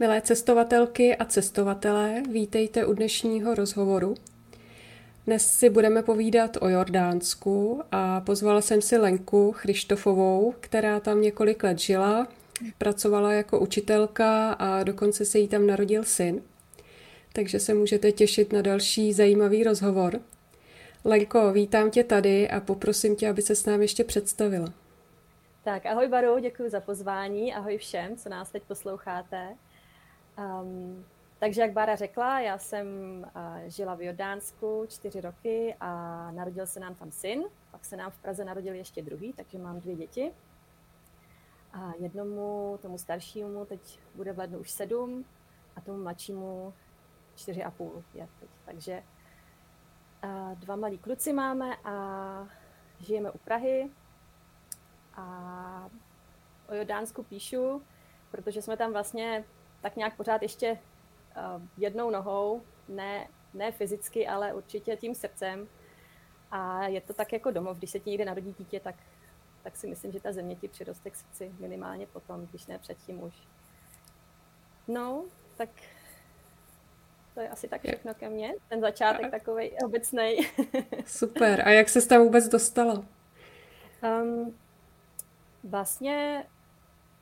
Milé cestovatelky a cestovatelé, vítejte u dnešního rozhovoru. Dnes si budeme povídat o Jordánsku a pozvala jsem si Lenku Christofovou, která tam několik let žila, pracovala jako učitelka a dokonce se jí tam narodil syn. Takže se můžete těšit na další zajímavý rozhovor. Lenko, vítám tě tady a poprosím tě, aby se s námi ještě představila. Tak ahoj Baru, děkuji za pozvání, ahoj všem, co nás teď posloucháte. Um, takže jak Bára řekla, já jsem uh, žila v Jordánsku čtyři roky a narodil se nám tam syn, pak se nám v Praze narodil ještě druhý, takže mám dvě děti. A jednomu, tomu staršímu, teď bude v lednu už sedm a tomu mladšímu čtyři a půl je teď. Takže uh, dva malí kluci máme a žijeme u Prahy a o Jordánsku píšu, protože jsme tam vlastně tak nějak pořád ještě uh, jednou nohou, ne, ne fyzicky, ale určitě tím srdcem. A je to tak jako domov, když se ti někde narodí dítě, tak, tak si myslím, že ta země ti přiroste k srdci minimálně potom, když ne předtím už. No, tak to je asi tak všechno ke mně. Ten začátek a... takový obecný. Super. A jak se tam vůbec dostala? Um, vlastně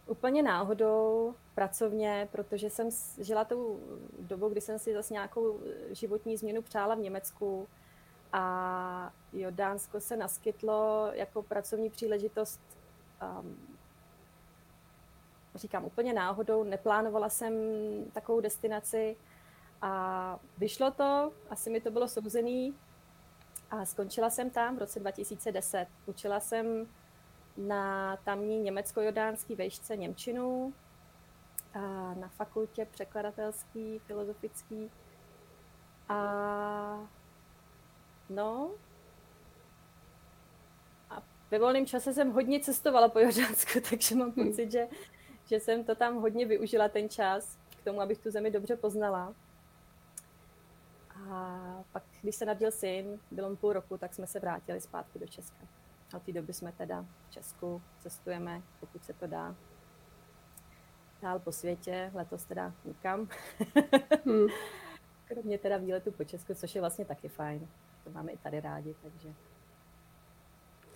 úplně náhodou pracovně, protože jsem žila tou dobu, kdy jsem si zase nějakou životní změnu přála v Německu a Jordánsko se naskytlo jako pracovní příležitost um, říkám úplně náhodou, neplánovala jsem takovou destinaci a vyšlo to, asi mi to bylo souzený a skončila jsem tam v roce 2010. Učila jsem na tamní německo-jordánský vejšce Němčinu, na fakultě překladatelský, filozofický. A no, a ve volném čase jsem hodně cestovala po Jordánsku, takže mám hmm. pocit, že, že jsem to tam hodně využila ten čas k tomu, abych tu zemi dobře poznala. A pak, když se narodil syn, bylo mu půl roku, tak jsme se vrátili zpátky do Česka. A od té doby jsme teda v Česku, cestujeme, pokud se to dá, dál po světě, letos teda nikam. hmm. Kromě teda výletu po Česku, což je vlastně taky fajn. To máme i tady rádi, takže...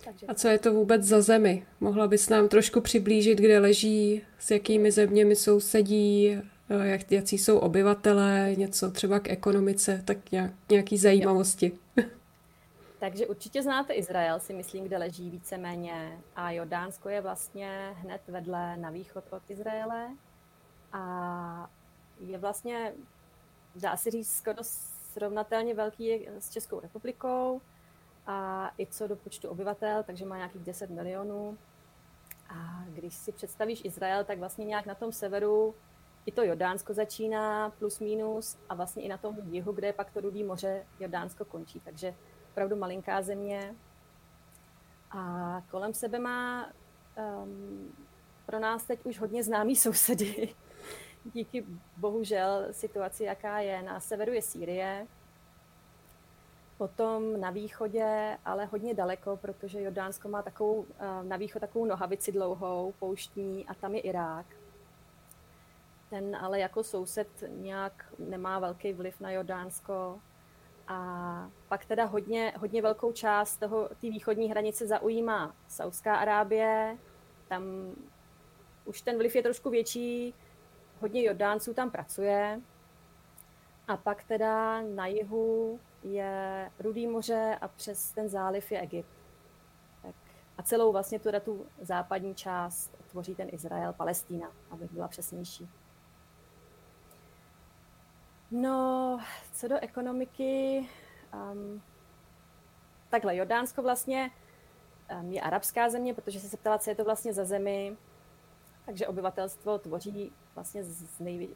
takže A co je to vůbec za zemi? Mohla bys nám trošku přiblížit, kde leží, s jakými zeměmi sousedí, eh, jak, jaký jsou obyvatelé, něco třeba k ekonomice, tak nějak, nějaký zajímavosti. Takže určitě znáte Izrael, si myslím, kde leží víceméně. A Jordánsko je vlastně hned vedle na východ od Izraele. A je vlastně, dá se říct, skoro srovnatelně velký s Českou republikou. A i co do počtu obyvatel, takže má nějakých 10 milionů. A když si představíš Izrael, tak vlastně nějak na tom severu i to Jordánsko začíná plus minus a vlastně i na tom jihu, kde je pak to Rudý moře, Jordánsko končí. Takže opravdu malinká země. A kolem sebe má um, pro nás teď už hodně známý sousedy. Díky bohužel situaci, jaká je. Na severu je Sýrie, potom na východě, ale hodně daleko, protože Jordánsko má takovou, na východ takovou nohavici dlouhou, pouštní a tam je Irák. Ten ale jako soused nějak nemá velký vliv na Jordánsko. A pak teda hodně, hodně velkou část toho, té východní hranice zaujímá Saudská Arábie, tam už ten vliv je trošku větší, hodně Jordánců tam pracuje. A pak teda na jihu je Rudý moře a přes ten záliv je Egypt. Tak a celou vlastně tu, tu západní část tvoří ten Izrael, Palestína, abych byla přesnější. No, co do ekonomiky, um, takhle, Jordánsko vlastně um, je arabská země, protože se ptala, co je to vlastně za zemi, takže obyvatelstvo tvoří vlastně z, nejvě,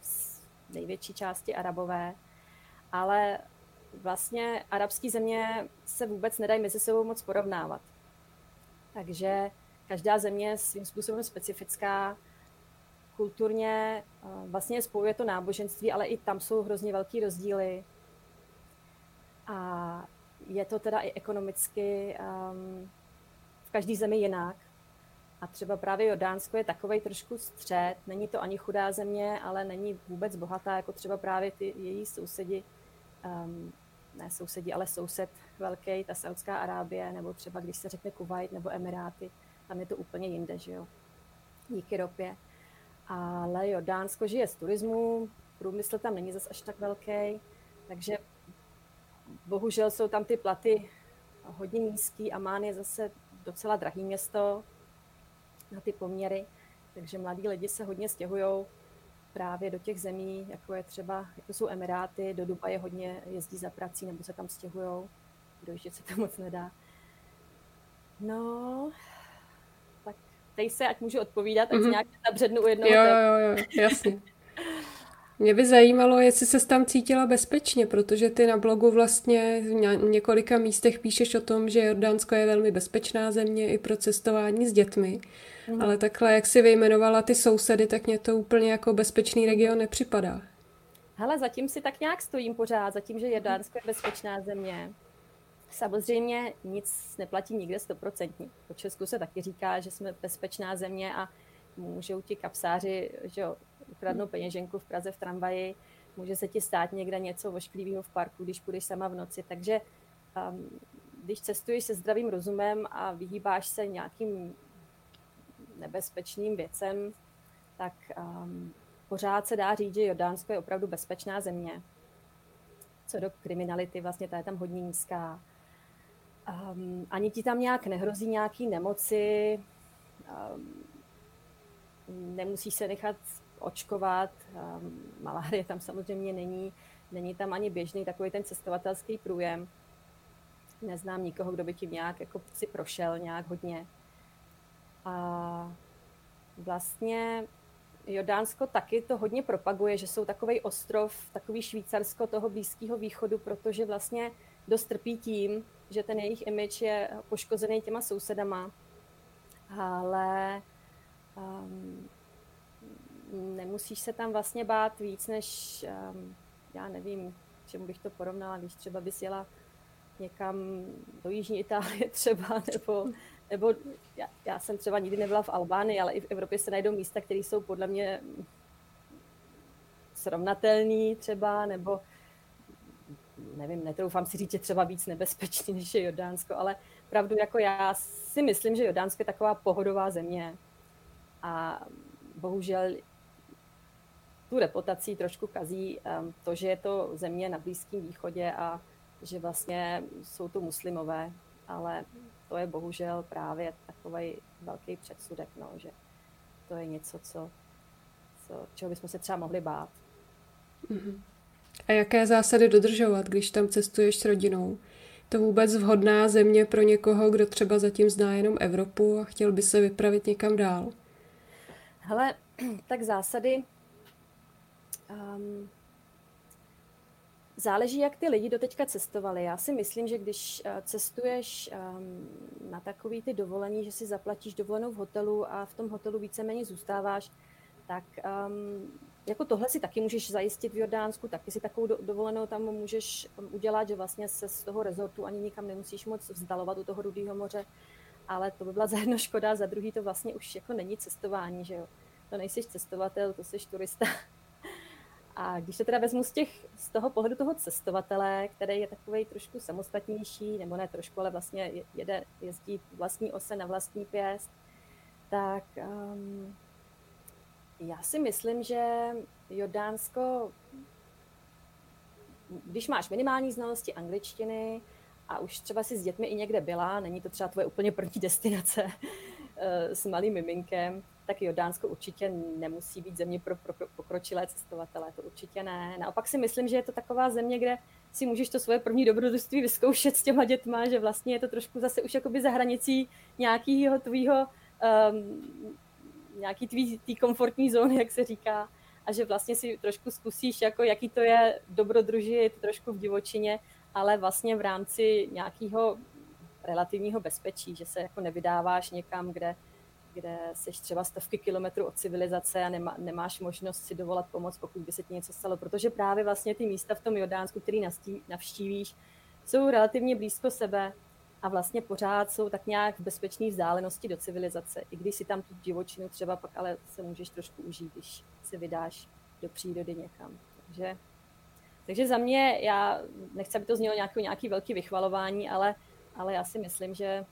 z největší části arabové, ale vlastně arabské země se vůbec nedají mezi sebou moc porovnávat. Takže každá země je svým způsobem specifická, kulturně vlastně spojuje to náboženství, ale i tam jsou hrozně velký rozdíly. A je to teda i ekonomicky um, v každé zemi jinak. A třeba právě Jordánsko je takový trošku střed, není to ani chudá země, ale není vůbec bohatá, jako třeba právě ty její sousedi, um, ne sousedi, ale soused velký, ta Saudská Arábie, nebo třeba když se řekne Kuwait nebo Emiráty, tam je to úplně jinde, že jo, díky ropě. Ale Jordánsko žije z turismu, průmysl tam není zas až tak velký, takže bohužel jsou tam ty platy hodně nízký. Amán je zase docela drahý město na ty poměry, takže mladí lidi se hodně stěhují právě do těch zemí, jako je třeba, jako jsou Emiráty, do Dubaje hodně jezdí za prací nebo se tam stěhují. Dojíždět se to moc nedá. No, teď se, ať můžu odpovídat, ať mm-hmm. nějak zabřednu u jednoho. Jo, jo, jo, jasně. Mě by zajímalo, jestli se tam cítila bezpečně, protože ty na blogu vlastně v několika místech píšeš o tom, že Jordánsko je velmi bezpečná země i pro cestování s dětmi. Mm. Ale takhle, jak si vyjmenovala ty sousedy, tak mě to úplně jako bezpečný region nepřipadá. Hele, zatím si tak nějak stojím pořád, zatím, že Jordánsko je bezpečná země. Samozřejmě nic neplatí nikde stoprocentně. Po Česku se taky říká, že jsme bezpečná země a můžou ti kapsáři že jo, ukradnou peněženku v Praze v tramvaji, může se ti stát někde něco vošklivého v parku, když půjdeš sama v noci. Takže um, když cestuješ se zdravým rozumem a vyhýbáš se nějakým nebezpečným věcem, tak um, pořád se dá říct, že Jordánsko je opravdu bezpečná země. Co do kriminality, vlastně ta je tam hodně nízká. Um, ani ti tam nějak nehrozí nějaký nemoci, um, nemusíš se nechat očkovat. Um, malárie tam samozřejmě není, není tam ani běžný takový ten cestovatelský průjem. Neznám nikoho, kdo by tím nějak jako si prošel nějak hodně. A vlastně Jordánsko taky to hodně propaguje, že jsou takový ostrov, takový Švýcarsko toho Blízkého východu, protože vlastně dost trpí tím, že ten jejich image je poškozený těma sousedama. Ale um, nemusíš se tam vlastně bát víc než, um, já nevím, čemu bych to porovnala, když třeba bys jela někam do Jižní Itálie třeba, nebo, nebo já, já jsem třeba nikdy nebyla v Albánii, ale i v Evropě se najdou místa, které jsou podle mě srovnatelný třeba, nebo nevím, netroufám si říct, že třeba víc nebezpečný, než je Jordánsko, ale pravdu jako já si myslím, že Jordánsko je taková pohodová země a bohužel tu reputací trošku kazí um, to, že je to země na Blízkém východě a že vlastně jsou to muslimové, ale to je bohužel právě takový velký předsudek, no, že to je něco, co, co, čeho bychom se třeba mohli bát. Mm-hmm. A jaké zásady dodržovat, když tam cestuješ s rodinou? To vůbec vhodná země pro někoho, kdo třeba zatím zná jenom Evropu a chtěl by se vypravit někam dál? Hele, tak zásady Um, záleží, jak ty lidi doteďka cestovali. Já si myslím, že když uh, cestuješ um, na takový ty dovolení, že si zaplatíš dovolenou v hotelu a v tom hotelu víceméně zůstáváš, tak um, jako tohle si taky můžeš zajistit v Jordánsku, taky si takovou do, dovolenou tam můžeš um, udělat, že vlastně se z toho rezortu ani nikam nemusíš moc vzdalovat do toho Rudého moře, ale to by byla za jedno škoda, za druhý to vlastně už jako není cestování, že jo. To nejsi cestovatel, to jsi turista. A když se teda vezmu z, těch, z toho pohledu toho cestovatele, který je takový trošku samostatnější, nebo ne trošku, ale vlastně jede, jezdí vlastní ose na vlastní pěst, tak um, já si myslím, že Jordánsko, když máš minimální znalosti angličtiny a už třeba si s dětmi i někde byla, není to třeba tvoje úplně první destinace eh, s malým miminkem, tak Jordánsko určitě nemusí být země pro, pro, pro pokročilé cestovatele, to určitě ne. Naopak si myslím, že je to taková země, kde si můžeš to svoje první dobrodružství vyzkoušet s těma dětma, že vlastně je to trošku zase už jakoby za hranicí nějakého tvýho, um, nějaký tvý tý komfortní zóny, jak se říká, a že vlastně si trošku zkusíš, jako jaký to je dobrodružit trošku v divočině, ale vlastně v rámci nějakého relativního bezpečí, že se jako nevydáváš někam, kde kde jsi třeba stovky kilometrů od civilizace a nemá, nemáš možnost si dovolat pomoc, pokud by se ti něco stalo. Protože právě vlastně ty místa v tom Jordánsku, který navštívíš, jsou relativně blízko sebe a vlastně pořád jsou tak nějak v bezpečné vzdálenosti do civilizace. I když si tam tu divočinu třeba pak ale se můžeš trošku užít, když se vydáš do přírody někam. Takže, takže za mě, já nechci, aby to znělo nějaký, nějaký velký vychvalování, ale, ale já si myslím, že,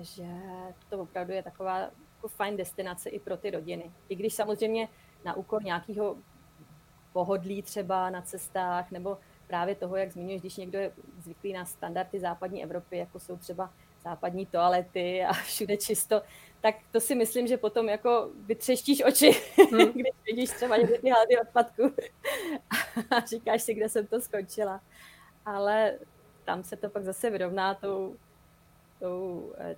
že to opravdu je taková jako fajn destinace i pro ty rodiny. I když samozřejmě na úkor nějakého pohodlí třeba na cestách, nebo právě toho, jak zmiňuješ, když někdo je zvyklý na standardy západní Evropy, jako jsou třeba západní toalety a všude čisto, tak to si myslím, že potom jako vytřeštíš oči, hmm. když vidíš třeba někde ty haldy odpadku a říkáš si, kde jsem to skončila. Ale tam se to pak zase vyrovná tou, tou eh,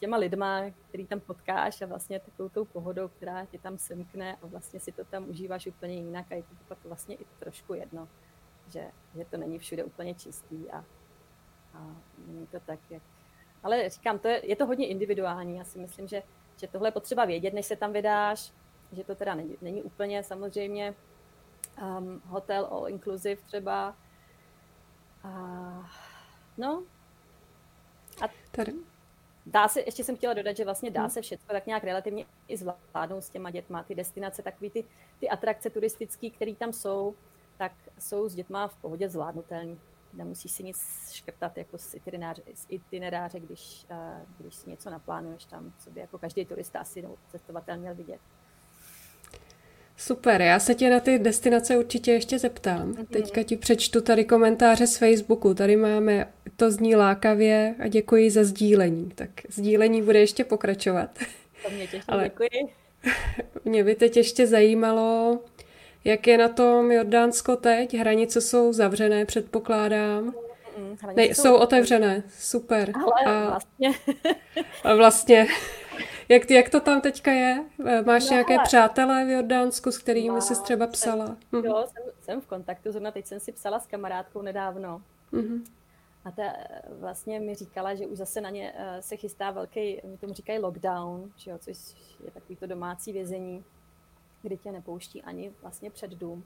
těma lidma, který tam potkáš a vlastně takovou tou pohodou, která tě tam semkne a vlastně si to tam užíváš úplně jinak a je to pak vlastně i trošku jedno, že, že to není všude úplně čistý a, a není to tak, jak... Ale říkám, to je, je to hodně individuální. Já si myslím, že, že tohle je potřeba vědět, než se tam vydáš, že to teda není, není úplně samozřejmě um, hotel all inclusive třeba. A, no. A Tady dá se, ještě jsem chtěla dodat, že vlastně dá hmm. se všechno tak nějak relativně i zvládnout s těma dětma. Ty destinace, takový ty, ty atrakce turistické, které tam jsou, tak jsou s dětma v pohodě zvládnutelné. Nemusíš si nic škrtat jako z itineráře, z itineráře když, uh, když si něco naplánuješ tam, co by jako každý turista asi nebo cestovatel měl vidět. Super, já se tě na ty destinace určitě ještě zeptám. Mm-hmm. Teďka ti přečtu tady komentáře z Facebooku. Tady máme, to zní lákavě a děkuji za sdílení. Tak sdílení bude ještě pokračovat. To mě těší, Ale děkuji. Mě by teď ještě zajímalo, jak je na tom Jordánsko teď? Hranice jsou zavřené, předpokládám. Mm, ne, jsou, otevřené, super. Ale a, vlastně. a vlastně jak, jak to tam teďka je? E, máš no, nějaké ale... přátelé v Jordánsku, s kterými no, jsi třeba psala? Jsem, mhm. Jo, jsem, jsem v kontaktu, zrovna teď jsem si psala s kamarádkou nedávno. Mm-hmm. A ta vlastně mi říkala, že už zase na ně e, se chystá velký, mi tomu říkají lockdown, že jo, což je takový to domácí vězení, kdy tě nepouští ani vlastně před dům.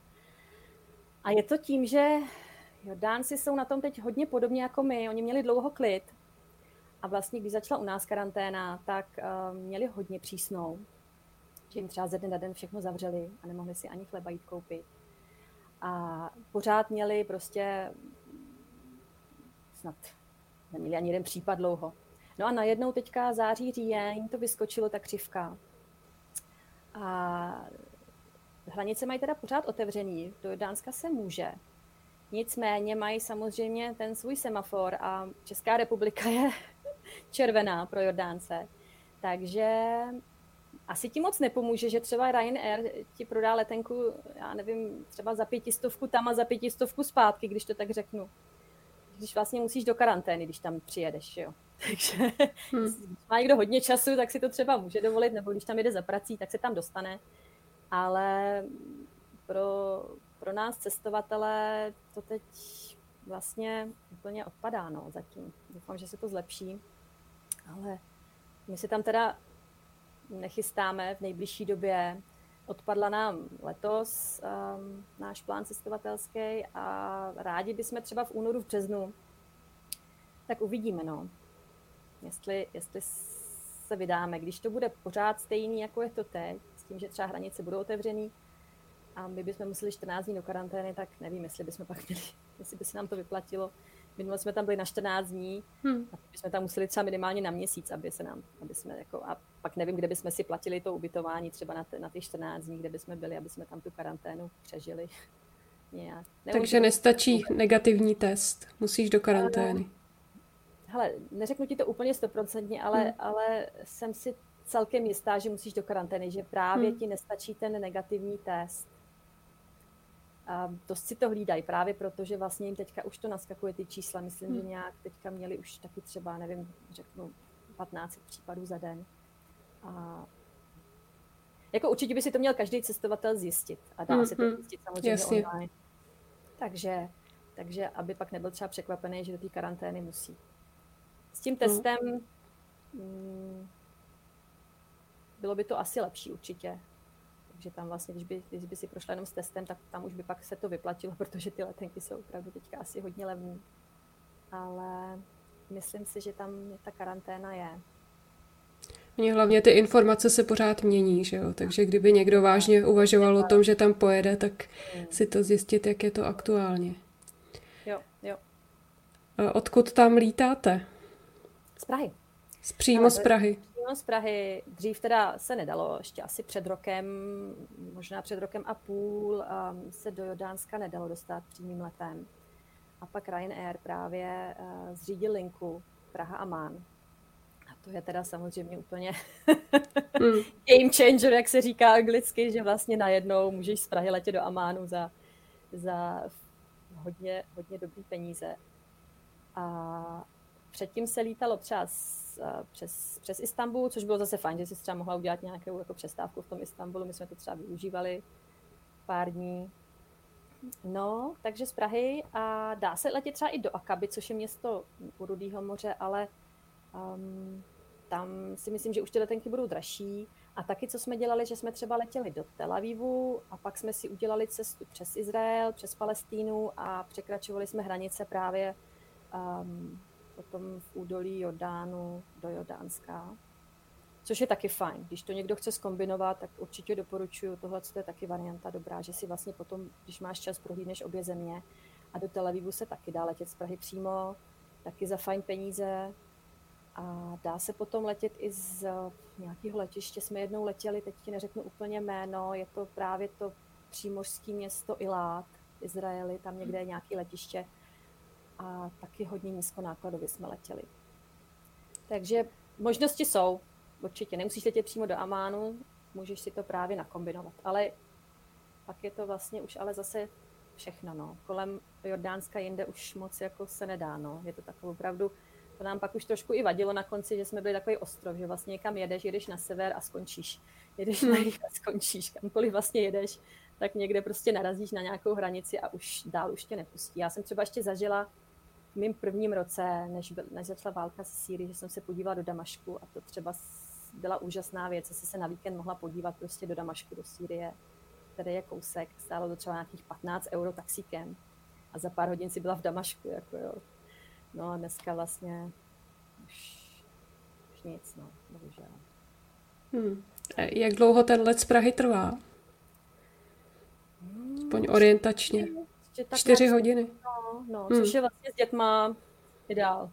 A je to tím, že Jordánci jsou na tom teď hodně podobně jako my. Oni měli dlouho klid, a vlastně, když začala u nás karanténa, tak uh, měli hodně přísnou, že jim třeba ze dne na den všechno zavřeli a nemohli si ani chleba jít koupit. A pořád měli prostě snad neměli ani jeden případ dlouho. No a najednou teďka září, říjen, jim to vyskočilo ta křivka. A hranice mají teda pořád otevřený, do Dánska se může. Nicméně mají samozřejmě ten svůj semafor a Česká republika je červená pro Jordánce. Takže asi ti moc nepomůže, že třeba Ryanair ti prodá letenku, já nevím, třeba za pětistovku tam a za pětistovku zpátky, když to tak řeknu. Když vlastně musíš do karantény, když tam přijedeš, jo. Takže hmm. když má někdo hodně času, tak si to třeba může dovolit, nebo když tam jede za prací, tak se tam dostane. Ale pro, pro nás cestovatele to teď vlastně úplně odpadá, no, zatím. Doufám, že se to zlepší. Ale my si tam teda nechystáme v nejbližší době. Odpadla nám letos um, náš plán cestovatelský a rádi bychom třeba v únoru, v březnu, tak uvidíme, no. Jestli, jestli se vydáme. Když to bude pořád stejný, jako je to teď, tím, že třeba hranice budou otevřený a my bychom museli 14 dní do karantény, tak nevím, jestli bychom pak měli, jestli by se nám to vyplatilo Minule jsme tam byli na 14 dní hmm. a jsme tam museli třeba minimálně na měsíc, aby se nám, aby jsme jako, a pak nevím, kde bychom si platili to ubytování třeba na, t, na ty 14 dní, kde bychom byli, aby jsme tam tu karanténu přežili. Nějak. Takže nestačí to... negativní test, musíš do karantény. Hele, neřeknu ti to úplně stoprocentně, ale, hmm. ale jsem si celkem jistá, že musíš do karantény, že právě hmm. ti nestačí ten negativní test. A dost si to hlídají právě proto, že vlastně jim teďka už to naskakuje ty čísla. Myslím, hmm. že nějak teďka měli už taky třeba, nevím, řeknu 15 případů za den. A jako určitě by si to měl každý cestovatel zjistit a dá mm-hmm. se to hmm. zjistit samozřejmě Jasně. online. Takže, takže aby pak nebyl třeba překvapený, že do té karantény musí. S tím hmm. testem mm. Bylo by to asi lepší určitě, takže tam vlastně, když by, když by si prošla jenom s testem, tak tam už by pak se to vyplatilo, protože ty letenky jsou opravdu teďka asi hodně levné. Ale myslím si, že tam ta karanténa je. Mně hlavně ty informace se pořád mění, že jo? takže kdyby někdo vážně uvažoval o tom, že tam pojede, tak hmm. si to zjistit, jak je to aktuálně. Jo, jo. Odkud tam lítáte? Z Prahy. Z přímo z Prahy. Přímo z Prahy. Dřív teda se nedalo, ještě asi před rokem, možná před rokem a půl, um, se do Jordánska nedalo dostat přímým letem. A pak Ryanair právě uh, zřídil linku Praha Amán. A to je teda samozřejmě úplně hmm. game changer, jak se říká anglicky, že vlastně najednou můžeš z Prahy letět do Amánu za, za hodně, hodně dobrý peníze. A předtím se lítalo přes, přes, přes Istanbul, což bylo zase fajn, že si třeba mohla udělat nějakou jako přestávku v tom Istanbulu. My jsme to třeba využívali pár dní. No, takže z Prahy a dá se letět třeba i do Akaby, což je město u Rudého moře, ale um, tam si myslím, že už ty letenky budou dražší. A taky, co jsme dělali, že jsme třeba letěli do Tel Avivu a pak jsme si udělali cestu přes Izrael, přes Palestínu a překračovali jsme hranice právě um, potom v údolí Jordánu do Jordánska. Což je taky fajn. Když to někdo chce skombinovat, tak určitě doporučuju. Tohle je taky varianta dobrá, že si vlastně potom, když máš čas, prohlídneš obě země. A do Tel Avivu se taky dá letět z Prahy přímo, taky za fajn peníze. A dá se potom letět i z nějakého letiště. Jsme jednou letěli, teď ti neřeknu úplně jméno, je to právě to přímořské město Ilát, Izraeli, tam někde je nějaké letiště a taky hodně nízkonákladově jsme letěli. Takže možnosti jsou, určitě. Nemusíš letět přímo do Amánu, můžeš si to právě nakombinovat. Ale pak je to vlastně už ale zase všechno. No. Kolem Jordánska jinde už moc jako se nedá. No. Je to takové opravdu, to nám pak už trošku i vadilo na konci, že jsme byli takový ostrov, že vlastně někam jedeš, jedeš na sever a skončíš. Jedeš na jih a skončíš. Kamkoliv vlastně jedeš, tak někde prostě narazíš na nějakou hranici a už dál už tě nepustí. Já jsem třeba ještě zažila v mém prvním roce, než, byl, než začala válka se Sýrií, že jsem se podívala do Damašku a to třeba byla úžasná věc, že se na víkend mohla podívat prostě do Damašku, do Sýrie, který je kousek, stálo to třeba nějakých 15 euro taxíkem a za pár hodin si byla v Damašku, jako jo. No a dneska vlastně už, už nic, no, bohužel. Hmm. Jak dlouho ten let z Prahy trvá? Aspoň orientačně. Čtyři hodiny. No, no hmm. což je vlastně s dětma ideál.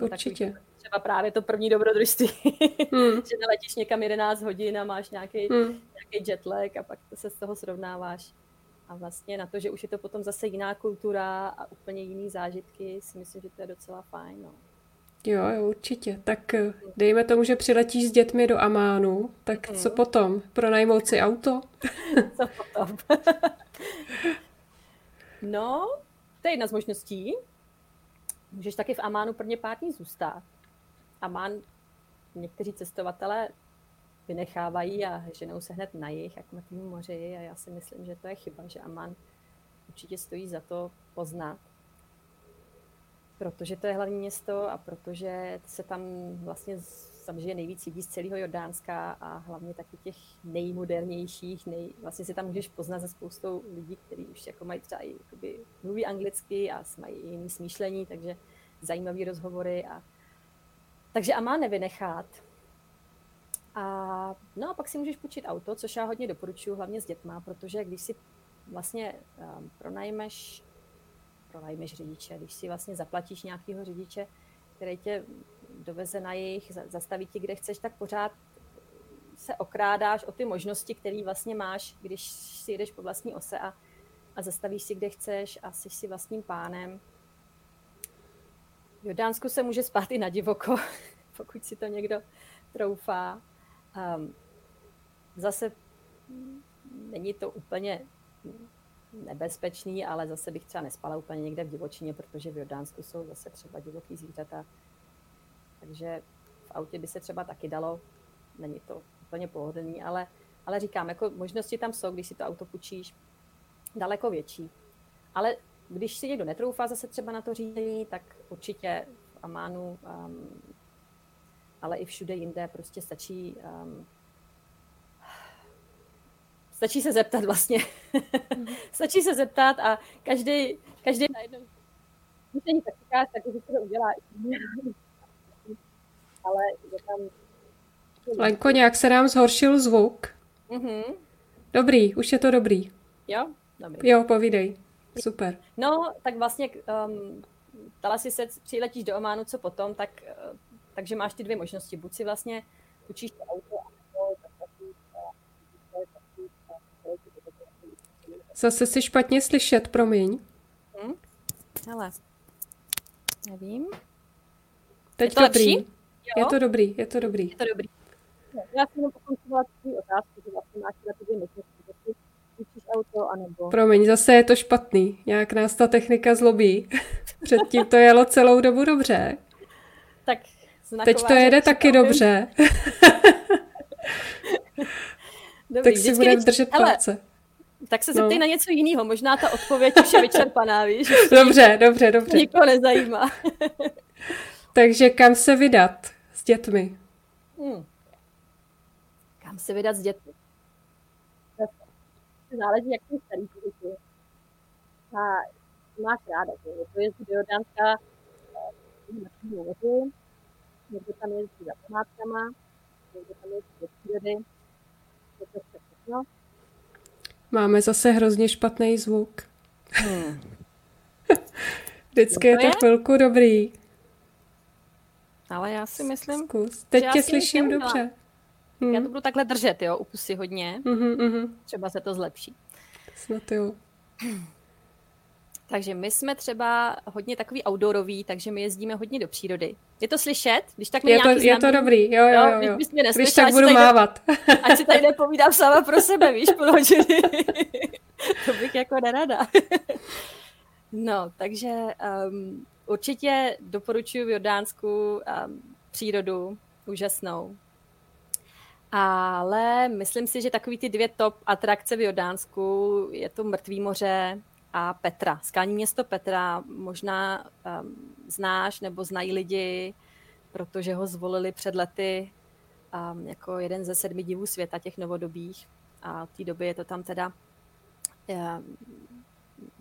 Určitě. Takový, třeba právě to první dobrodružství, hmm. že neletíš někam 11 hodin a máš nějaký, hmm. nějaký jetlag a pak se z toho srovnáváš. A vlastně na to, že už je to potom zase jiná kultura a úplně jiný zážitky, si myslím, že to je docela fajn. No. Jo, jo, určitě. Tak eh, dejme tomu, že přiletíš s dětmi do Amánu, tak hmm. co potom? Pronajmout si auto? co potom? no, to je jedna z možností. Můžeš taky v Amánu prvně pár dní zůstat. Amán někteří cestovatelé vynechávají a ženou se hned na jich, jak na tým moři a já si myslím, že to je chyba, že Amán určitě stojí za to poznat. Protože to je hlavní město a protože se tam vlastně samozřejmě nejvíc lidí z celého Jordánska a hlavně taky těch nejmodernějších, nej, vlastně si tam můžeš poznat ze spoustou lidí, kteří už jako mají třeba i jakoby, mluví anglicky a mají jiný smýšlení, takže zajímavé rozhovory a takže a má nevynechat. A, no a pak si můžeš počít auto, což já hodně doporučuji, hlavně s dětma, protože když si vlastně um, pronajmeš, pronajmeš řidiče, když si vlastně zaplatíš nějakého řidiče, který tě doveze na jejich, zastaví ti, kde chceš, tak pořád se okrádáš o ty možnosti, které vlastně máš, když si jedeš po vlastní ose a, a zastavíš si, kde chceš a jsi si vlastním pánem. V Jordánsku se může spát i na divoko, pokud si to někdo troufá. Um, zase není to úplně nebezpečný, ale zase bych třeba nespala úplně někde v divočině, protože v Jordánsku jsou zase třeba divoký zvířata. Takže v autě by se třeba taky dalo, není to úplně pohodlný, ale, ale říkám, jako možnosti tam jsou, když si to auto půjčíš, daleko větší. Ale když si někdo netroufá zase třeba na to řízení, tak určitě v Amánu, um, ale i všude jinde prostě stačí um, stačí se zeptat vlastně. Stačí se zeptat a každý, každý najednou Když není taxikář, tak už to udělá. Ale je tam... Lenko, nějak se nám zhoršil zvuk. Mm-hmm. Dobrý, už je to dobrý. Jo? Dobrý. Jo, povídej. Super. No, tak vlastně um, dala si se, přiletíš do Ománu, co potom, tak, uh, takže máš ty dvě možnosti. Buď si vlastně učíš to auto, Zase si špatně slyšet, promiň. Hm? Hele, nevím. Teď je to dobrý. Lepší? Je to dobrý, je to dobrý. Je to dobrý. Já jsem jenom pokoncovala tvůj otázku, že vlastně máš na ty možnosti, že si učíš auto, anebo... Promiň, zase je to špatný. Nějak nás ta technika zlobí. Předtím to jelo celou dobu dobře. Tak Teď to jede taky dobře. Dobrý, tak si budeme držet palce. Tak se zeptej no. na něco jiného, možná ta odpověď už je vyčerpaná, víš? Dobře, dobře, dobře. Nikoho nezajímá. Takže kam se vydat dětmi? Hmm. Kam se vydat s dětmi? Záleží, jak jsou starý děti. A máš ráda, že to je do Jordánska na moři, někdo tam jezdí za památkama, někdo tam jezdí do přírody, to je všechno. Máme zase hrozně špatný zvuk. Hmm. Vždycky je to chvilku dobrý. Ale já si myslím... Zkus. Teď tě slyším dobře. Hmm. Já to budu takhle držet, jo, upusy hodně. Mm-hmm, mm-hmm. Třeba se to zlepší. Snad jo. Takže my jsme třeba hodně takový outdoorový, takže my jezdíme hodně do přírody. Je to slyšet? Když tak je to, je to dobrý, jo, jo, jo. jo. Když, mě když tak budu mávat. Ať si tady nepovídám sama pro sebe, víš, půl hodiny. to bych jako nerada. no, takže um, určitě doporučuji v Jordánsku um, přírodu, úžasnou. Ale myslím si, že takový ty dvě top atrakce v Jordánsku je to Mrtvý moře a Petra. Skalní město Petra možná um, znáš nebo znají lidi, protože ho zvolili před lety um, jako jeden ze sedmi divů světa těch novodobých. A v té době je to tam teda um,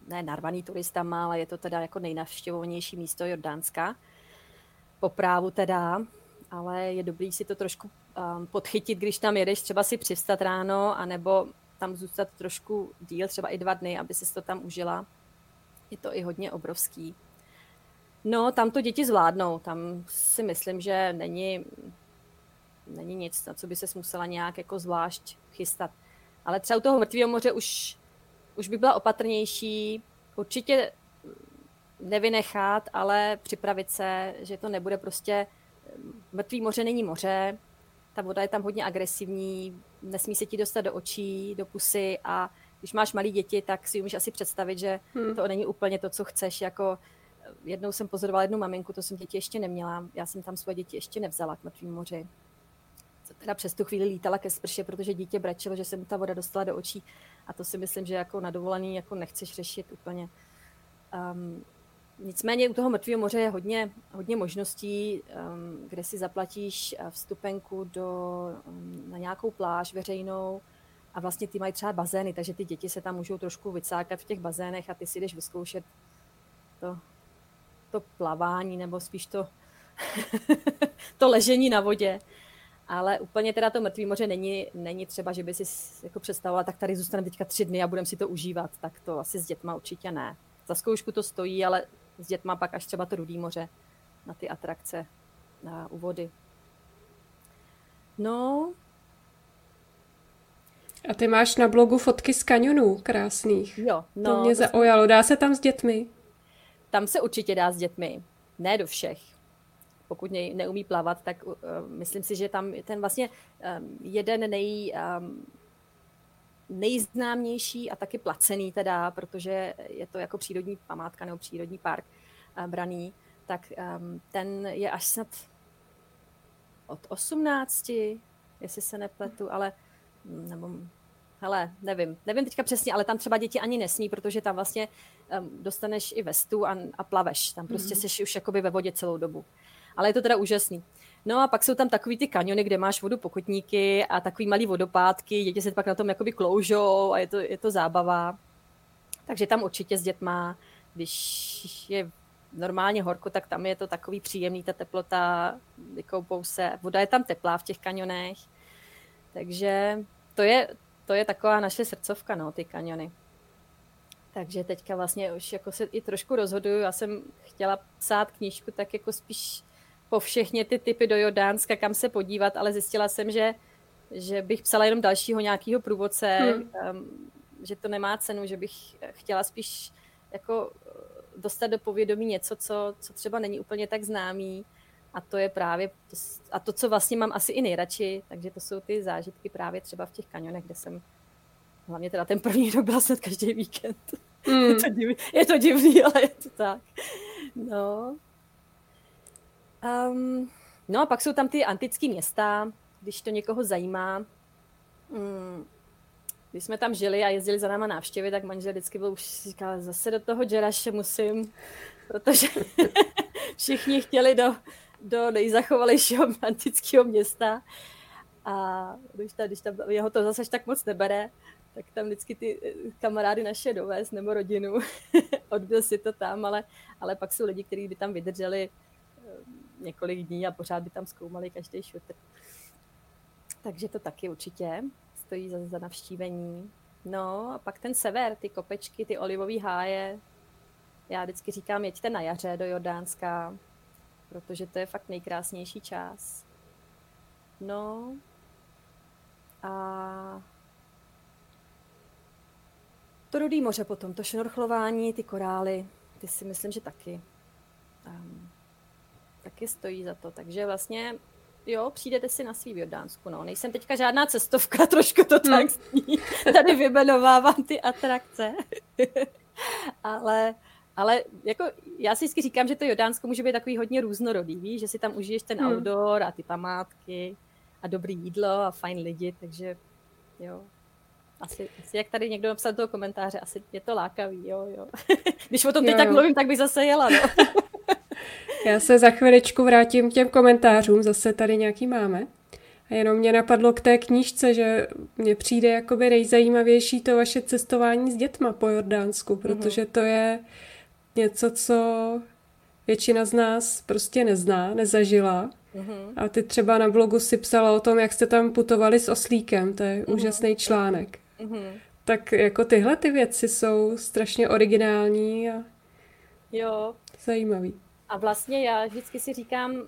ne narvaný turistama, ale je to teda jako nejnavštěvovanější místo Jordánska. Po právu teda, ale je dobrý si to trošku um, podchytit, když tam jedeš, třeba si přivstat ráno, anebo tam zůstat trošku díl, třeba i dva dny, aby si to tam užila. Je to i hodně obrovský. No, tam to děti zvládnou. Tam si myslím, že není, není nic, na co by se musela nějak jako zvlášť chystat. Ale třeba u toho mrtvého moře už, už by byla opatrnější. Určitě nevynechat, ale připravit se, že to nebude prostě mrtvý moře není moře, ta voda je tam hodně agresivní, nesmí se ti dostat do očí, do pusy a když máš malé děti, tak si umíš asi představit, že hmm. to není úplně to, co chceš. Jako jednou jsem pozorovala jednu maminku, to jsem děti ještě neměla, já jsem tam svoje děti ještě nevzala k mrtvým moři. Teda přes tu chvíli lítala ke sprše, protože dítě brečelo, že se mu ta voda dostala do očí a to si myslím, že jako na dovolený jako nechceš řešit úplně. Um, Nicméně u toho mrtvého moře je hodně, hodně možností, um, kde si zaplatíš uh, vstupenku do, um, na nějakou pláž veřejnou a vlastně ty mají třeba bazény, takže ty děti se tam můžou trošku vycákat v těch bazénech a ty si jdeš vyzkoušet to, to plavání nebo spíš to, to ležení na vodě. Ale úplně teda to mrtvý moře není, není třeba, že by si jako představovala, tak tady zůstaneme teďka tři dny a budeme si to užívat. Tak to asi s dětma určitě ne. Za zkoušku to stojí, ale s dětma pak až třeba to Rudý moře na ty atrakce na, u vody. No. A ty máš na blogu fotky z kanionů krásných. Jo, no. To mě to zaujalo. Dá se tam s dětmi? Tam se určitě dá s dětmi. Ne do všech. Pokud ne, neumí plavat, tak uh, myslím si, že tam ten vlastně um, jeden nej, um, nejznámější a taky placený teda, protože je to jako přírodní památka nebo přírodní park uh, braný, tak um, ten je až snad od 18, jestli se nepletu, ale nebo hele, nevím, nevím teďka přesně, ale tam třeba děti ani nesmí, protože tam vlastně um, dostaneš i vestu a, a plaveš. Tam prostě mm-hmm. jsi už jakoby ve vodě celou dobu. Ale je to teda úžasný. No a pak jsou tam takový ty kaniony, kde máš vodu pokotníky a takový malý vodopádky, děti se pak na tom jakoby kloužou a je to, je to zábava. Takže tam určitě s dětma, když je normálně horko, tak tam je to takový příjemný, ta teplota, vykoupou se, voda je tam teplá v těch kanionech, takže to je, to je taková naše srdcovka, no, ty kaniony. Takže teďka vlastně už jako se i trošku rozhoduju, já jsem chtěla psát knížku tak jako spíš po všechny ty typy do Jordánska, kam se podívat, ale zjistila jsem, že, že bych psala jenom dalšího nějakého průvodce, hmm. um, že to nemá cenu, že bych chtěla spíš jako dostat do povědomí něco, co, co třeba není úplně tak známý. A to je právě, to, a to, co vlastně mám asi i nejradši, takže to jsou ty zážitky právě třeba v těch kanionech, kde jsem, hlavně teda ten první rok byla snad každý víkend. Mm. Je, to divný, je to divný, ale je to tak. No. Um, no a pak jsou tam ty antické města, když to někoho zajímá. Um, když jsme tam žili a jezdili za náma návštěvy, tak manžel vždycky byl už říkal, zase do toho Džeraše musím, protože všichni chtěli do, do nejzachovalejšího antického města. A když, ta, když tam, jeho to zase tak moc nebere, tak tam vždycky ty eh, kamarády naše dovést nebo rodinu. Odbil si to tam, ale, ale pak jsou lidi, kteří by tam vydrželi eh, několik dní a pořád by tam zkoumali každý šutr. Takže to taky určitě stojí za, za navštívení. No a pak ten sever, ty kopečky, ty olivové háje. Já vždycky říkám, jeďte na jaře do Jordánska, protože to je fakt nejkrásnější čas. No a to rudý moře potom, to šnorchlování, ty korály, ty si myslím, že taky. Um, taky stojí za to. Takže vlastně jo, přijdete si na svý v Jordánsku, no. Nejsem teďka žádná cestovka, trošku to tak hmm. zní. Tady vymenovávám ty atrakce. ale, ale jako já si vždycky říkám, že to Jordánsko může být takový hodně různorodý, víš, že si tam užiješ ten hmm. outdoor a ty památky a dobrý jídlo a fajn lidi, takže jo. Asi, asi jak tady někdo napsal toho komentáře, asi je to lákavý, jo, jo. Když o tom teď jo, tak jo. mluvím, tak bych zase jela, no. Já se za chviličku vrátím k těm komentářům, zase tady nějaký máme. A jenom mě napadlo k té knížce, že mně přijde jakoby nejzajímavější to vaše cestování s dětma po Jordánsku, mhm. protože to je něco, co většina z nás prostě nezná, nezažila. Uh-huh. A ty třeba na blogu si psala o tom, jak jste tam putovali s oslíkem, to je uh-huh. úžasný článek. Tak jako tyhle ty věci jsou strašně originální a jo. zajímavý. A vlastně já vždycky si říkám,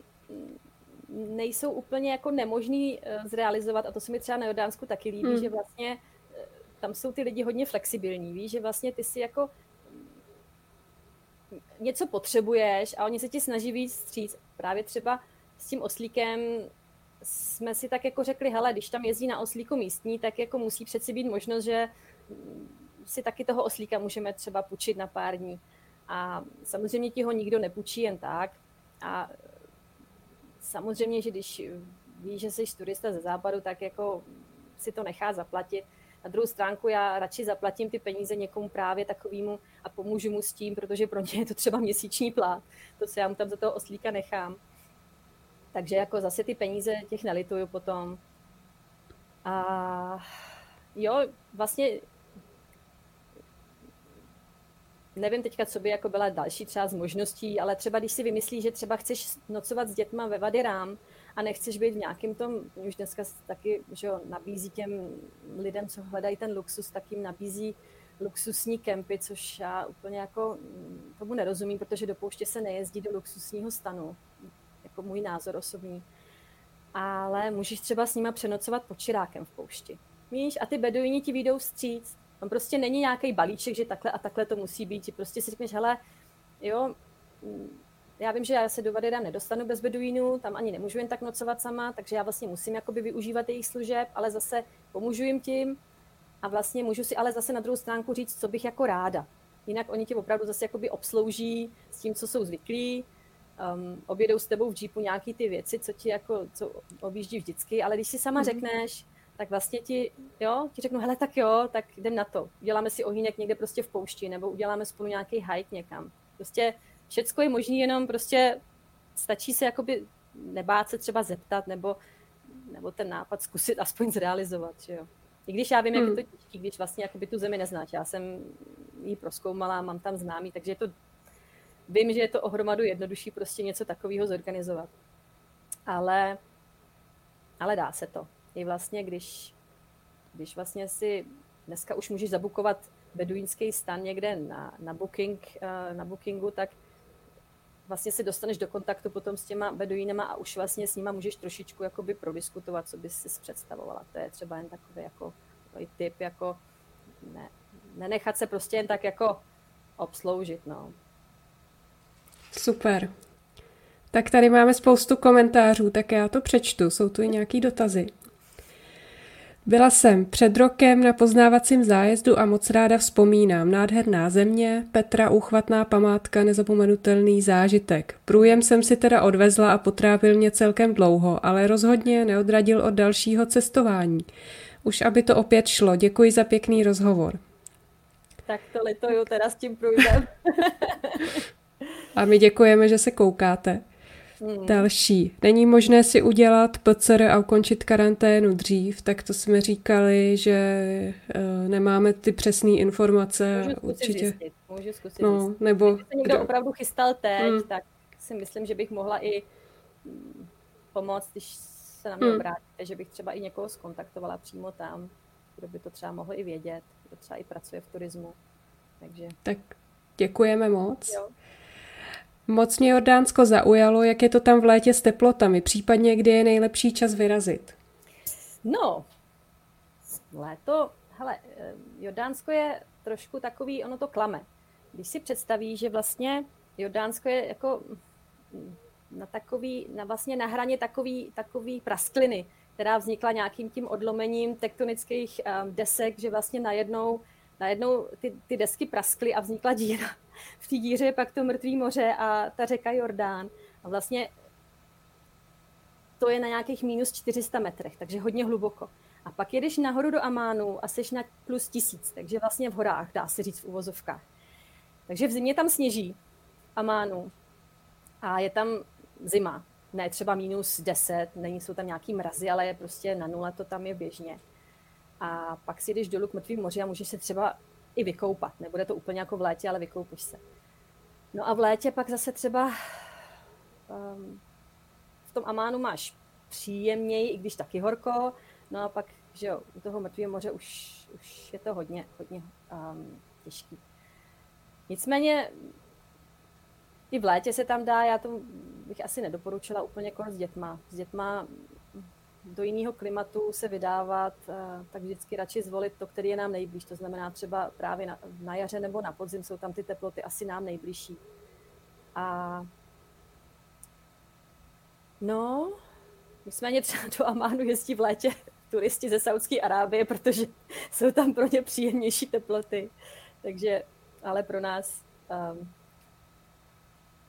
nejsou úplně jako nemožný eh, zrealizovat, a to se mi třeba na Jordánsku taky líbí, hmm. že vlastně eh, tam jsou ty lidi hodně flexibilní, víš, že vlastně ty si jako něco potřebuješ a oni se ti snaží víc stříc. Právě třeba s tím oslíkem jsme si tak jako řekli, hele, když tam jezdí na oslíku místní, tak jako musí přeci být možnost, že si taky toho oslíka můžeme třeba půjčit na pár dní. A samozřejmě ti ho nikdo nepůjčí jen tak. A samozřejmě, že když víš, že jsi turista ze západu, tak jako si to nechá zaplatit. Na druhou stránku já radši zaplatím ty peníze někomu právě takovému a pomůžu mu s tím, protože pro ně je to třeba měsíční plát, to, co já mu tam za toho oslíka nechám. Takže jako zase ty peníze těch nelituju potom. A jo, vlastně nevím teďka, co by jako byla další třeba z možností, ale třeba když si vymyslíš, že třeba chceš nocovat s dětma ve Vadyrám a nechceš být v nějakém tom, už dneska taky že jo, nabízí těm lidem, co hledají ten luxus, tak jim nabízí luxusní kempy, což já úplně jako mm, tomu nerozumím, protože do pouště se nejezdí do luxusního stanu, jako můj názor osobní. Ale můžeš třeba s nima přenocovat pod čirákem v poušti. Víš, a ty beduini ti vyjdou vstříc, tam prostě není nějaký balíček, že takhle a takhle to musí být, prostě si řekneš, hele, jo, mm, já vím, že já se do Vadera nedostanu bez beduínů, tam ani nemůžu jen tak nocovat sama, takže já vlastně musím jakoby využívat jejich služeb, ale zase pomůžu jim tím a vlastně můžu si ale zase na druhou stránku říct, co bych jako ráda. Jinak oni tě opravdu zase jakoby obslouží s tím, co jsou zvyklí, um, objedou s tebou v jeepu nějaký ty věci, co ti jako, co objíždí vždycky, ale když si sama mm-hmm. řekneš, tak vlastně ti, jo, ti řeknu, hele, tak jo, tak jdem na to. Uděláme si ohýnek někde prostě v poušti, nebo uděláme spolu nějaký hike někam. Prostě všecko je možné, jenom prostě stačí se jakoby nebát se třeba zeptat, nebo, nebo ten nápad zkusit aspoň zrealizovat, že jo. I když já vím, hmm. jak je to hmm. těžké, když vlastně jakoby tu zemi neznáš. Já jsem ji proskoumala, mám tam známý, takže je to vím, že je to ohromadu jednodušší prostě něco takového zorganizovat. Ale, ale dá se to. I vlastně, když, když vlastně si dneska už můžeš zabukovat beduínský stan někde na, na, booking, eh, na bookingu, tak vlastně si dostaneš do kontaktu potom s těma beduínama a už vlastně s nima můžeš trošičku jakoby prodiskutovat, co bys si představovala. To je třeba jen takový jako takový tip, jako ne, nenechat se prostě jen tak jako obsloužit, no. Super. Tak tady máme spoustu komentářů, tak já to přečtu. Jsou tu i nějaký dotazy. Byla jsem před rokem na poznávacím zájezdu a moc ráda vzpomínám. Nádherná země, Petra úchvatná památka, nezapomenutelný zážitek. Průjem jsem si teda odvezla a potrávil mě celkem dlouho, ale rozhodně neodradil od dalšího cestování. Už aby to opět šlo. Děkuji za pěkný rozhovor. Tak to lituju teda s tím průjdem. a my děkujeme, že se koukáte. Hmm. Další. Není možné si udělat PCR a ukončit karanténu dřív, tak to jsme říkali, že uh, nemáme ty přesné informace. Můžu určitě. Zjistit. Můžu zkusit no, zjistit. Nebo Kdyby se někdo kdo... opravdu chystal teď, hmm. tak si myslím, že bych mohla i mm, pomoct, když se na mě hmm. obrátíte, že bych třeba i někoho skontaktovala přímo tam, kdo by to třeba mohl i vědět, kdo třeba i pracuje v turismu. Takže... Tak děkujeme moc. Jo. Moc mě Jordánsko zaujalo, jak je to tam v létě s teplotami, případně kdy je nejlepší čas vyrazit. No, léto, hele, eh, Jordánsko je trošku takový, ono to klame. Když si představí, že vlastně Jordánsko je jako na takový, na vlastně na hraně takový, takový praskliny, která vznikla nějakým tím odlomením tektonických um, desek, že vlastně najednou, najednou ty, ty desky praskly a vznikla díra. V té díře je pak to mrtvý moře a ta řeka Jordán. A vlastně to je na nějakých minus 400 metrech, takže hodně hluboko. A pak jedeš nahoru do Amánu a seš na plus tisíc, takže vlastně v horách, dá se říct v uvozovkách. Takže v zimě tam sněží Amánu a je tam zima. Ne třeba minus 10, není jsou tam nějaký mrazy, ale je prostě na nule, to tam je běžně. A pak si jdeš dolů k mrtvým moři a můžeš se třeba i vykoupat. Nebude to úplně jako v létě, ale vykoupíš se. No a v létě pak zase třeba um, v tom Amánu máš příjemněji, i když taky horko, no a pak, že jo, u toho mrtvého moře už, už je to hodně, hodně um, těžký. Nicméně i v létě se tam dá, já to bych asi nedoporučila úplně jako s dětma. S dětma do jiného klimatu se vydávat, eh, tak vždycky radši zvolit to, který je nám nejblíž. To znamená třeba právě na, na jaře nebo na podzim jsou tam ty teploty asi nám nejbližší. A no, nicméně třeba do Amánu jezdí v létě turisti ze Saudské Arábie, protože jsou tam pro ně příjemnější teploty. Takže, ale pro nás um,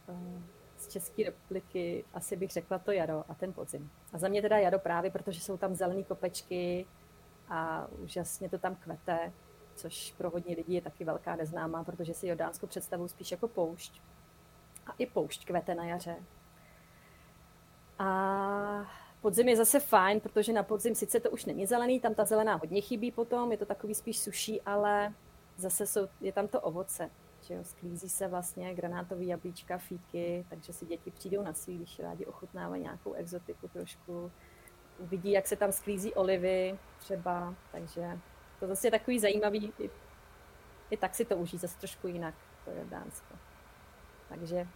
um, České republiky asi bych řekla to jaro a ten podzim. A za mě teda jaro právě, protože jsou tam zelené kopečky a úžasně to tam kvete, což pro hodně lidí je taky velká neznámá, protože si Jordánsko představují spíš jako poušť. A i poušť kvete na jaře. A podzim je zase fajn, protože na podzim sice to už není zelený, tam ta zelená hodně chybí potom, je to takový spíš suší, ale zase jsou, je tam to ovoce že jo, sklízí se vlastně granátový jablíčka, fíky, takže si děti přijdou na svý, když rádi ochutnávají nějakou exotiku trošku. Vidí, jak se tam sklízí olivy třeba, takže to zase je takový zajímavý, i, i tak si to uží zase trošku jinak, to je Dánsko. Takže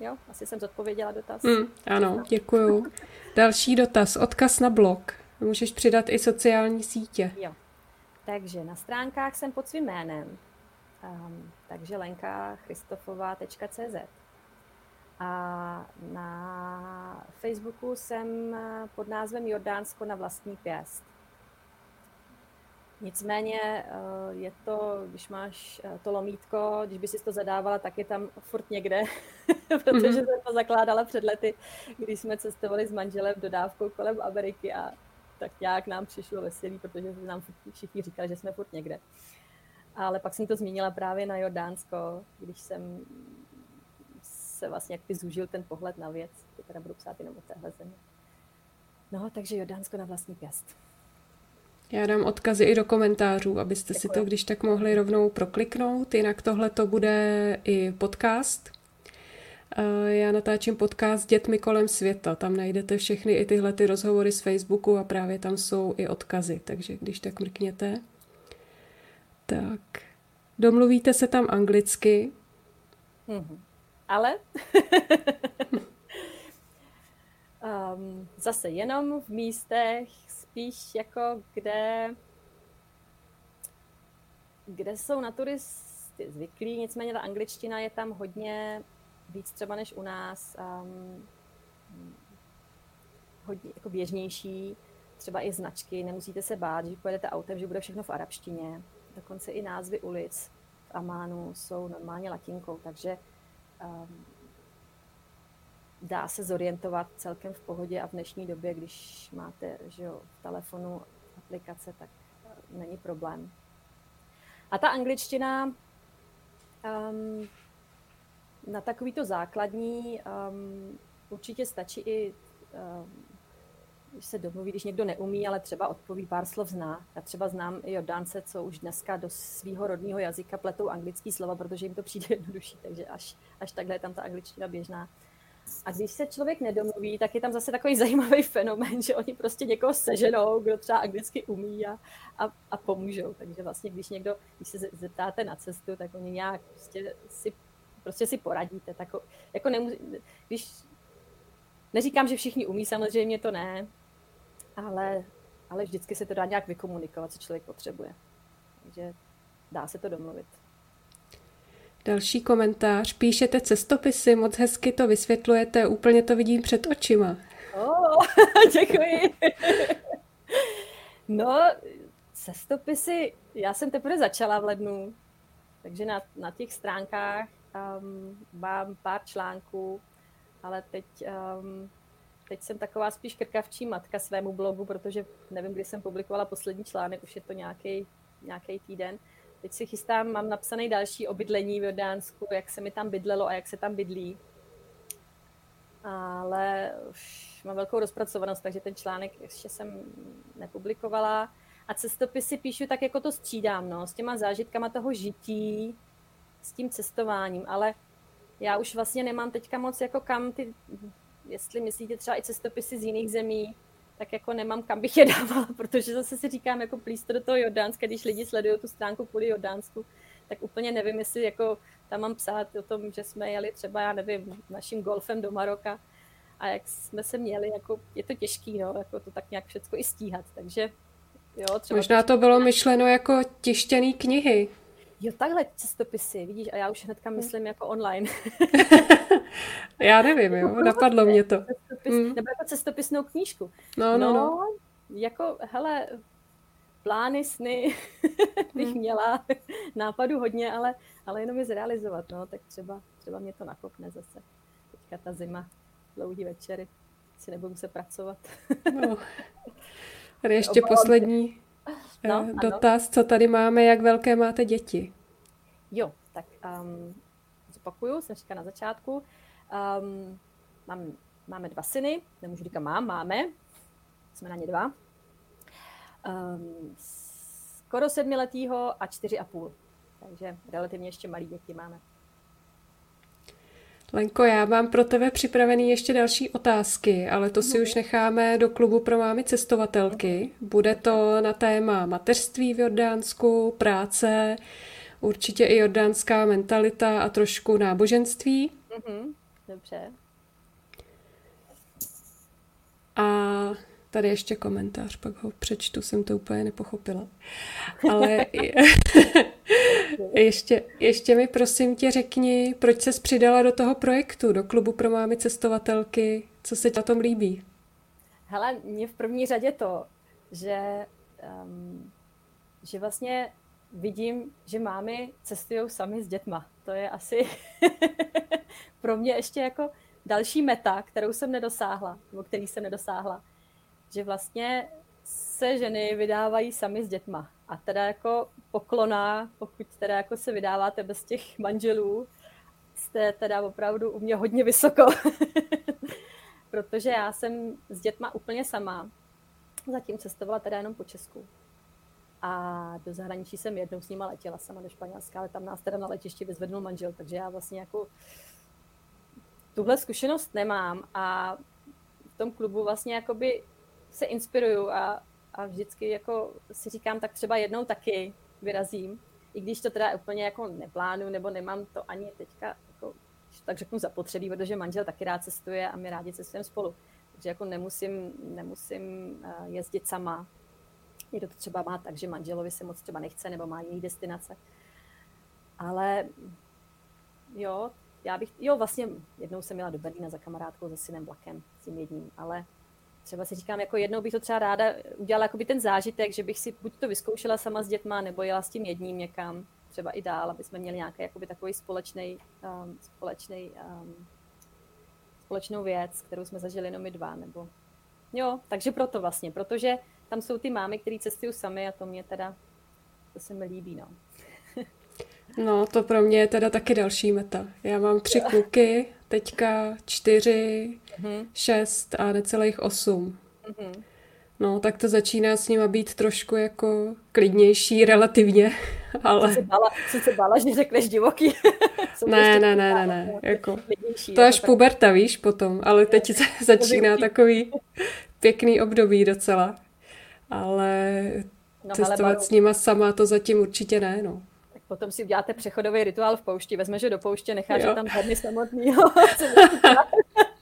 jo, asi jsem zodpověděla dotaz. Mm, ano, děkuju. Další dotaz, odkaz na blog. Můžeš přidat i sociální sítě. Jo. Takže na stránkách jsem pod svým jménem, Um, takže lenkachristofová.cz A na Facebooku jsem eh, pod názvem Jordánsko na vlastní pěst. Nicméně eh, je to, když máš eh, to lomítko, když by si to zadávala, tak je tam furt někde, protože mhm. jsem to zakládala před lety, když jsme cestovali s manželem dodávkou kolem Ameriky a tak nějak nám přišlo veselý, protože nám všichni říkali, že jsme furt někde. Ale pak jsem to zmínila právě na Jordánsko, když jsem se vlastně jak zúžil ten pohled na věc, to teda budu psát jenom o téhle zemi. No, takže Jordánsko na vlastní pěst. Já dám odkazy i do komentářů, abyste Děkuji. si to když tak mohli rovnou prokliknout, jinak tohle to bude i podcast. Eh, já natáčím podcast s dětmi kolem světa, tam najdete všechny i tyhle ty rozhovory z Facebooku a právě tam jsou i odkazy, takže když tak mrkněte. Tak, domluvíte se tam anglicky? Mm-hmm. Ale um, zase jenom v místech, spíš jako kde, kde jsou na turisty zvyklí, nicméně ta angličtina je tam hodně víc třeba než u nás, um, hodně jako běžnější, třeba i značky, nemusíte se bát, že pojedete autem, že bude všechno v arabštině, dokonce i názvy ulic v Amánu jsou normálně latinkou, takže um, dá se zorientovat celkem v pohodě a v dnešní době, když máte že jo, v telefonu aplikace, tak uh, není problém. A ta angličtina um, na takovýto základní um, určitě stačí i um, se domluví, když někdo neumí, ale třeba odpoví pár slov zná. Já třeba znám i Jordánce, co už dneska do svého rodného jazyka pletou anglický slova, protože jim to přijde jednodušší, takže až, až takhle je tam ta angličtina běžná. A když se člověk nedomluví, tak je tam zase takový zajímavý fenomén, že oni prostě někoho seženou, kdo třeba anglicky umí a, a, a pomůžou. Takže vlastně, když někdo, když se zeptáte na cestu, tak oni nějak prostě si, prostě si poradíte. Tak, jako nemusí, když, neříkám, že všichni umí, samozřejmě to ne, ale, ale vždycky se to dá nějak vykomunikovat, co člověk potřebuje. Takže dá se to domluvit. Další komentář. Píšete cestopisy, moc hezky to vysvětlujete, úplně to vidím před očima. Oh, děkuji. no, cestopisy, já jsem teprve začala v lednu, takže na, na těch stránkách um, mám pár článků, ale teď um, teď jsem taková spíš krkavčí matka svému blogu, protože nevím, kdy jsem publikovala poslední článek, už je to nějaký nějaký týden. Teď si chystám, mám napsaný další obydlení v Jordánsku, jak se mi tam bydlelo a jak se tam bydlí. Ale už mám velkou rozpracovanost, takže ten článek ještě jsem nepublikovala. A cestopisy píšu tak, jako to střídám, no, s těma zážitkama toho žití, s tím cestováním, ale já už vlastně nemám teďka moc jako kam ty jestli myslíte třeba i cestopisy z jiných zemí, tak jako nemám kam bych je dávala, protože zase si říkám, jako plíste do toho Jordánska, když lidi sledují tu stránku kvůli Jordánsku, tak úplně nevím, jestli jako tam mám psát o tom, že jsme jeli třeba, já nevím, naším golfem do Maroka a jak jsme se měli, jako je to těžký, no, jako to tak nějak všechno i stíhat, takže jo, třeba... Možná to bylo myšleno jako tištěný knihy. Jo, takhle cestopisy, vidíš, a já už hnedka hm. myslím jako online. já nevím, jo, napadlo mě to. Cestopis, mm. Nebo jako cestopisnou knížku. No, no, no. no jako, hele, plány, sny bych mm. měla, nápadu hodně, ale, ale jenom je zrealizovat, no, tak třeba, třeba mě to nakopne zase. Teďka ta zima, dlouhý večery, si nebudu se pracovat. no. Tady ještě poslední no, eh, dotaz, ano. co tady máme, jak velké máte děti? Jo, tak um, zopakuju, jsem říkala na začátku. Um, mám, máme dva syny, nemůžu říkat mám, máme, jsme na ně dva. Um, skoro sedmiletýho a čtyři a půl. Takže relativně ještě malý děti máme. Lenko, já mám pro tebe připravený ještě další otázky, ale to si už necháme do klubu pro mámy cestovatelky. Bude to na téma mateřství v Jordánsku, práce, určitě i jordánská mentalita a trošku náboženství. Mhm, dobře. A tady ještě komentář, pak ho přečtu, jsem to úplně nepochopila. Ale ještě, ještě mi prosím tě řekni, proč ses přidala do toho projektu, do klubu pro mámy cestovatelky, co se ti na tom líbí? Hele, mě v první řadě to, že, um, že vlastně vidím, že mámy cestují sami s dětma. To je asi pro mě ještě jako další meta, kterou jsem nedosáhla, nebo který jsem nedosáhla. Že vlastně se ženy vydávají sami s dětma. A teda jako poklona, pokud teda jako se vydáváte bez těch manželů, jste teda opravdu u mě hodně vysoko. Protože já jsem s dětma úplně sama. Zatím cestovala teda jenom po Česku. A do zahraničí jsem jednou s nima letěla sama do Španělska, ale tam nás teda na letišti vyzvednul manžel, takže já vlastně jako tuhle zkušenost nemám a v tom klubu vlastně jakoby se inspiruju a, a vždycky jako si říkám, tak třeba jednou taky vyrazím, i když to teda úplně jako neplánu, nebo nemám to ani teďka, jako, tak řeknu zapotřebí, protože manžel taky rád cestuje a my rádi cestujeme spolu. Takže jako nemusím, nemusím eh, jezdit sama. Někdo to třeba má tak, že manželovi se moc třeba nechce, nebo má jiný destinace. Ale jo, já bych, jo, vlastně jednou jsem měla do Berlína za kamarádkou se synem vlakem, s tím jedním, ale třeba si říkám, jako jednou bych to třeba ráda udělala jakoby ten zážitek, že bych si buď to vyzkoušela sama s dětma, nebo jela s tím jedním někam, třeba i dál, aby jsme měli nějaký jakoby takový společný, um, společný, um, společnou věc, kterou jsme zažili jenom my dva, nebo jo, takže proto vlastně, protože tam jsou ty mámy, které cestují sami a to mě teda, to se mi líbí, no. No, to pro mě je teda taky další meta. Já mám tři kluky, teďka čtyři, mm-hmm. šest a necelých osm. Mm-hmm. No, tak to začíná s nima být trošku jako klidnější relativně, ale... Jsi se bála, jsi se bála že řekneš divoký. ne, ne, ne, ne, ne, jako... To až puberta, víš, potom, ale teď začíná takový pěkný období docela. Ale no, testovat s nima sama to zatím určitě ne, no. Potom si uděláte přechodový rituál v poušti, vezmeš ho do pouště, necháš ho tam hodně samotného.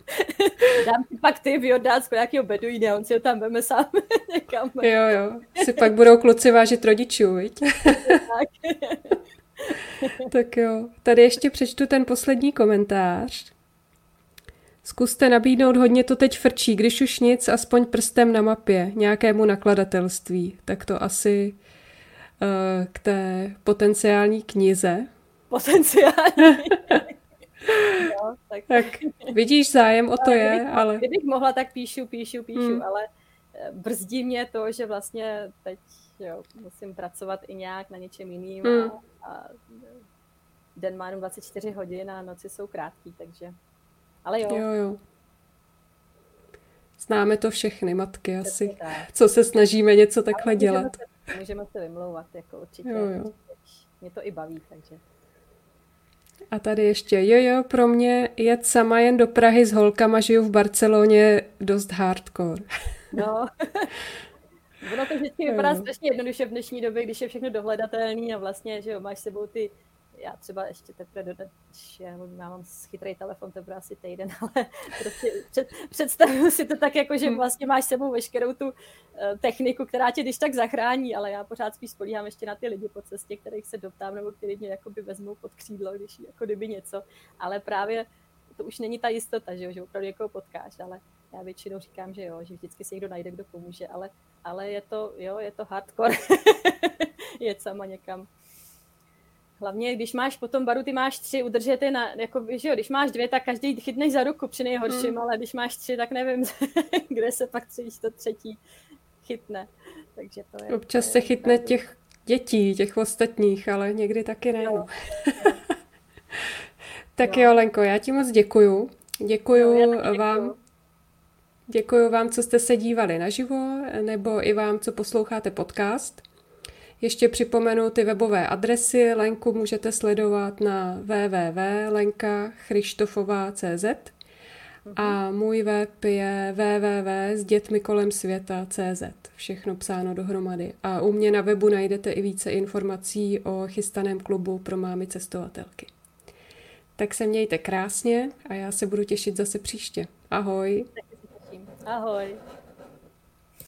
Dám si pak ty v Jordánsku nějakého beduína, on si ho tam veme sám někam. Jo, jo. Si pak budou kluci vážit rodičů, viď? tak. tak jo. Tady ještě přečtu ten poslední komentář. Zkuste nabídnout, hodně to teď frčí, když už nic, aspoň prstem na mapě, nějakému nakladatelství. Tak to asi k té potenciální knize. Potenciální. no, tak. tak vidíš, zájem o to no, je, kdybych, ale... Kdybych mohla, tak píšu, píšu, píšu, hmm. ale eh, brzdí mě to, že vlastně teď jo, musím pracovat i nějak na něčem jiným hmm. a, a den má jenom 24 hodin a noci jsou krátký, takže ale jo. Jo, jo. Známe to všechny matky asi, co se snažíme něco takhle dělat. Můžeme se vymlouvat, jako určitě. Jo, jo. Mě to i baví, takže. A tady ještě, jo, jo, pro mě jet sama jen do Prahy s holkama, žiju v Barceloně, dost hardcore. No, ono to vždycky vypadá strašně jednoduše v dnešní době, když je všechno dohledatelný a vlastně, že jo, máš sebou ty já třeba ještě teprve do já mám chytrý telefon teprve asi týden, ale prostě před, představuju si to tak, jako že hmm. vlastně máš sebou veškerou tu uh, techniku, která tě když tak zachrání, ale já pořád spíš spolíhám ještě na ty lidi po cestě, kterých se doptám, nebo kteří mě jakoby vezmou pod křídlo, když jako kdyby něco, ale právě to už není ta jistota, že, jo, že opravdu někoho potkáš, ale já většinou říkám, že jo, že vždycky si někdo najde, kdo pomůže, ale, ale je to, jo, je to hardcore jet sama někam Hlavně, když máš po tom baru, ty máš tři, udržete na, jako, že jo, když máš dvě, tak každý chytneš za ruku při nejhorším, hmm. ale když máš tři, tak nevím, kde se pak tři, to třetí chytne. Takže to je, Občas to je se chytne pravdu. těch dětí, těch ostatních, ale někdy taky ne. No. tak jo. jo, Lenko, já ti moc děkuju. Děkuju no, vám. Děkuju vám, co jste se dívali naživo, nebo i vám, co posloucháte podcast. Ještě připomenu ty webové adresy. Lenku můžete sledovat na www.lenkachrištofová.cz a můj web je www.sdětmikolem.světa.cz. Všechno psáno dohromady. A u mě na webu najdete i více informací o chystaném klubu pro mámy cestovatelky. Tak se mějte krásně a já se budu těšit zase příště. Ahoj. Ahoj.